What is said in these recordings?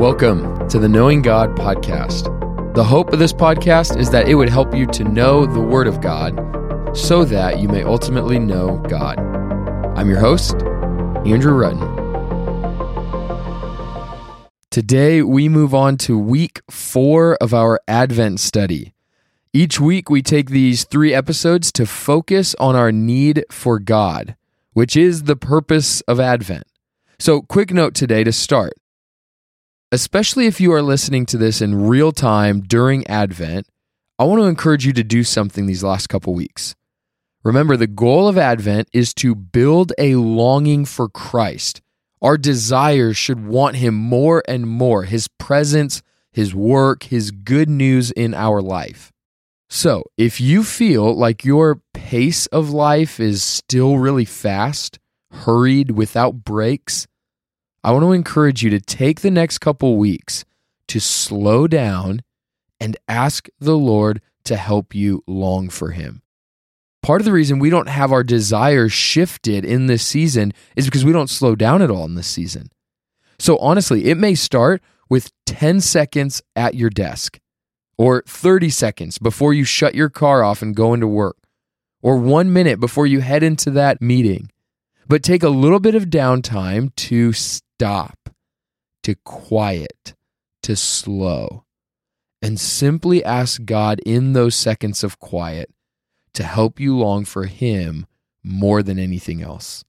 Welcome to the Knowing God podcast. The hope of this podcast is that it would help you to know the Word of God so that you may ultimately know God. I'm your host, Andrew Rutten. Today, we move on to week four of our Advent study. Each week, we take these three episodes to focus on our need for God, which is the purpose of Advent. So, quick note today to start. Especially if you are listening to this in real time during Advent, I want to encourage you to do something these last couple weeks. Remember, the goal of Advent is to build a longing for Christ. Our desires should want Him more and more, His presence, His work, His good news in our life. So, if you feel like your pace of life is still really fast, hurried, without breaks, I want to encourage you to take the next couple weeks to slow down and ask the Lord to help you long for Him. Part of the reason we don't have our desires shifted in this season is because we don't slow down at all in this season. So, honestly, it may start with 10 seconds at your desk, or 30 seconds before you shut your car off and go into work, or one minute before you head into that meeting. But take a little bit of downtime to stop, to quiet, to slow, and simply ask God in those seconds of quiet to help you long for Him more than anything else.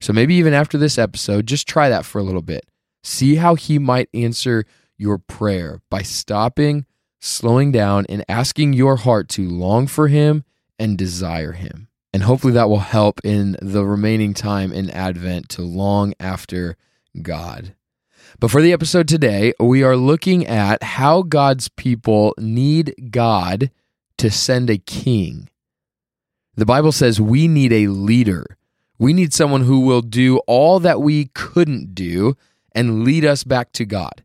So maybe even after this episode, just try that for a little bit. See how He might answer your prayer by stopping, slowing down, and asking your heart to long for Him and desire Him. And hopefully that will help in the remaining time in Advent to long after God. But for the episode today, we are looking at how God's people need God to send a king. The Bible says we need a leader. We need someone who will do all that we couldn't do and lead us back to God.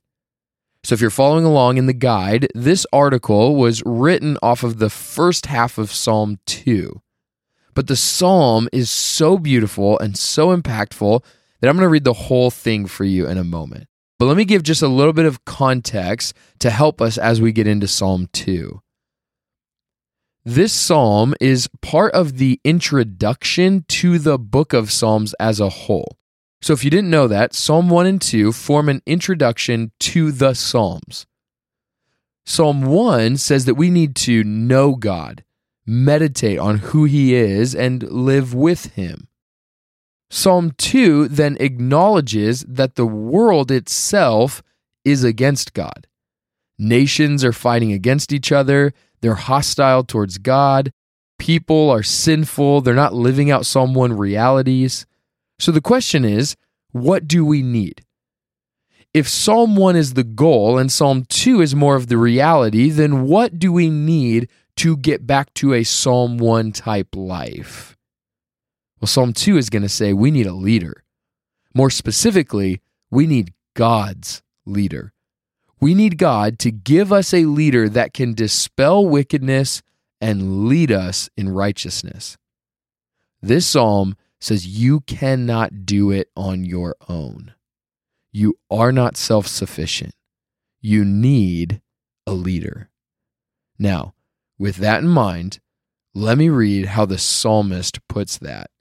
So, if you're following along in the guide, this article was written off of the first half of Psalm 2. But the psalm is so beautiful and so impactful that I'm going to read the whole thing for you in a moment. But let me give just a little bit of context to help us as we get into Psalm 2. This psalm is part of the introduction to the book of Psalms as a whole. So if you didn't know that, Psalm 1 and 2 form an introduction to the Psalms. Psalm 1 says that we need to know God, meditate on who He is, and live with Him. Psalm 2 then acknowledges that the world itself is against God. Nations are fighting against each other, they're hostile towards God, people are sinful, they're not living out Psalm 1 realities. So the question is, what do we need? If Psalm 1 is the goal and Psalm 2 is more of the reality, then what do we need to get back to a Psalm 1 type life? Well, Psalm 2 is going to say we need a leader. More specifically, we need God's leader. We need God to give us a leader that can dispel wickedness and lead us in righteousness. This psalm says you cannot do it on your own. You are not self sufficient. You need a leader. Now, with that in mind, let me read how the psalmist puts that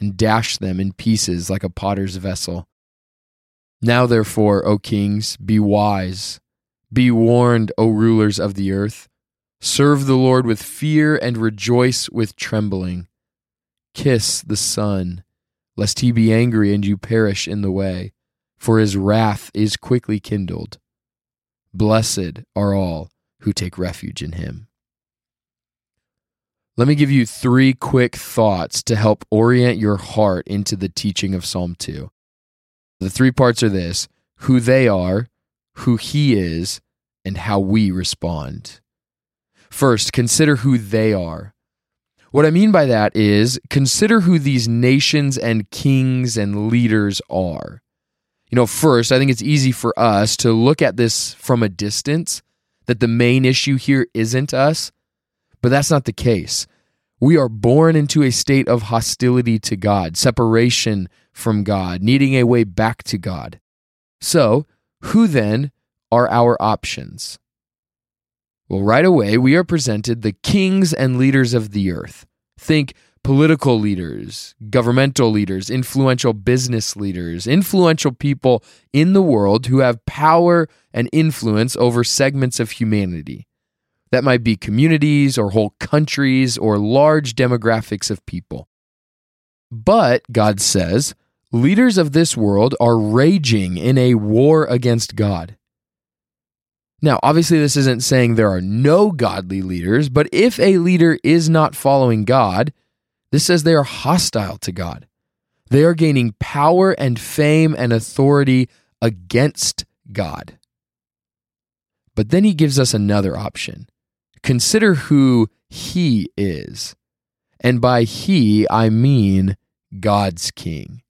and dash them in pieces like a potter's vessel. Now, therefore, O kings, be wise. Be warned, O rulers of the earth. Serve the Lord with fear and rejoice with trembling. Kiss the Son, lest he be angry and you perish in the way, for his wrath is quickly kindled. Blessed are all who take refuge in him. Let me give you three quick thoughts to help orient your heart into the teaching of Psalm 2. The three parts are this who they are, who he is, and how we respond. First, consider who they are. What I mean by that is consider who these nations and kings and leaders are. You know, first, I think it's easy for us to look at this from a distance, that the main issue here isn't us, but that's not the case. We are born into a state of hostility to God, separation from God, needing a way back to God. So, who then are our options? Well, right away, we are presented the kings and leaders of the earth. Think political leaders, governmental leaders, influential business leaders, influential people in the world who have power and influence over segments of humanity. That might be communities or whole countries or large demographics of people. But, God says, leaders of this world are raging in a war against God. Now, obviously, this isn't saying there are no godly leaders, but if a leader is not following God, this says they are hostile to God. They are gaining power and fame and authority against God. But then he gives us another option. Consider who he is. And by he, I mean God's king.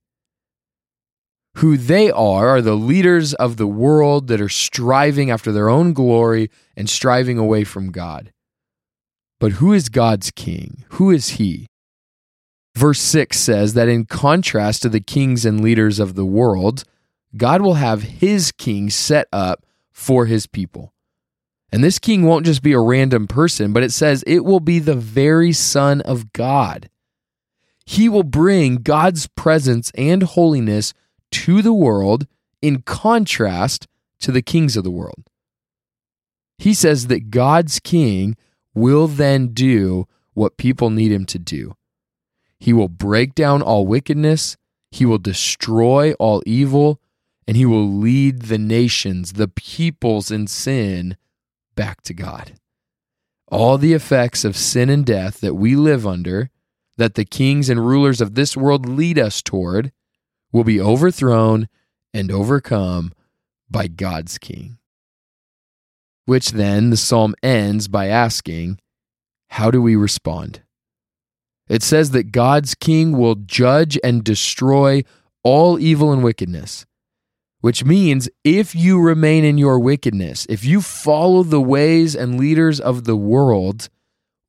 Who they are are the leaders of the world that are striving after their own glory and striving away from God. But who is God's king? Who is he? Verse 6 says that in contrast to the kings and leaders of the world, God will have his king set up for his people. And this king won't just be a random person, but it says it will be the very Son of God. He will bring God's presence and holiness to the world in contrast to the kings of the world. He says that God's king will then do what people need him to do. He will break down all wickedness, he will destroy all evil, and he will lead the nations, the peoples in sin back to God. All the effects of sin and death that we live under, that the kings and rulers of this world lead us toward, will be overthrown and overcome by God's king. Which then the psalm ends by asking, How do we respond? It says that God's king will judge and destroy all evil and wickedness which means if you remain in your wickedness, if you follow the ways and leaders of the world,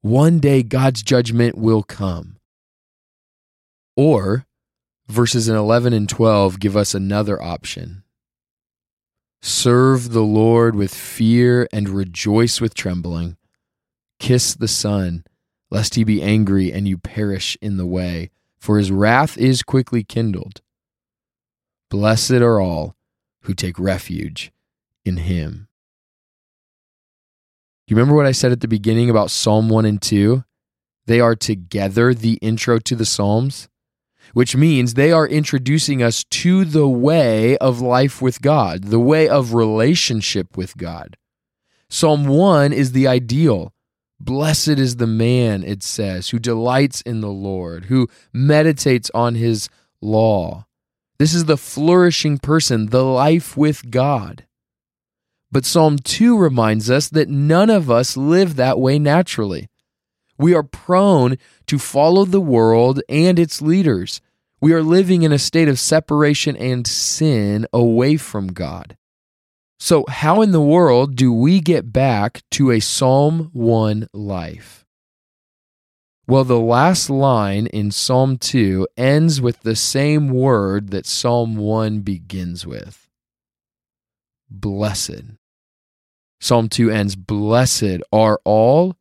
one day God's judgment will come. Or verses in 11 and 12 give us another option. Serve the Lord with fear and rejoice with trembling. Kiss the Son, lest he be angry and you perish in the way, for his wrath is quickly kindled. Blessed are all who take refuge in him. You remember what I said at the beginning about Psalm 1 and 2? They are together the intro to the Psalms, which means they are introducing us to the way of life with God, the way of relationship with God. Psalm 1 is the ideal. Blessed is the man, it says, who delights in the Lord, who meditates on his law. This is the flourishing person, the life with God. But Psalm 2 reminds us that none of us live that way naturally. We are prone to follow the world and its leaders. We are living in a state of separation and sin away from God. So, how in the world do we get back to a Psalm 1 life? Well, the last line in Psalm 2 ends with the same word that Psalm 1 begins with blessed. Psalm 2 ends Blessed are all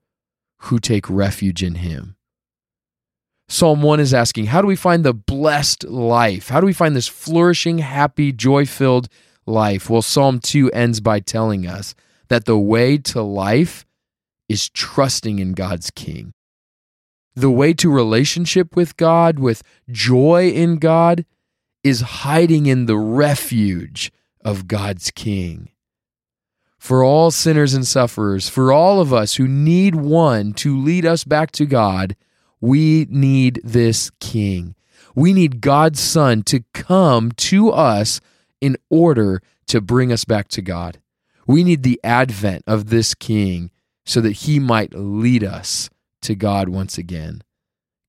who take refuge in him. Psalm 1 is asking, How do we find the blessed life? How do we find this flourishing, happy, joy filled life? Well, Psalm 2 ends by telling us that the way to life is trusting in God's King. The way to relationship with God, with joy in God, is hiding in the refuge of God's King. For all sinners and sufferers, for all of us who need one to lead us back to God, we need this King. We need God's Son to come to us in order to bring us back to God. We need the advent of this King so that he might lead us to God once again.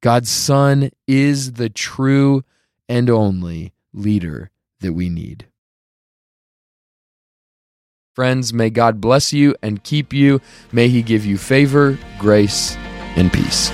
God's Son is the true and only leader that we need. Friends, may God bless you and keep you. May he give you favor, grace, and peace.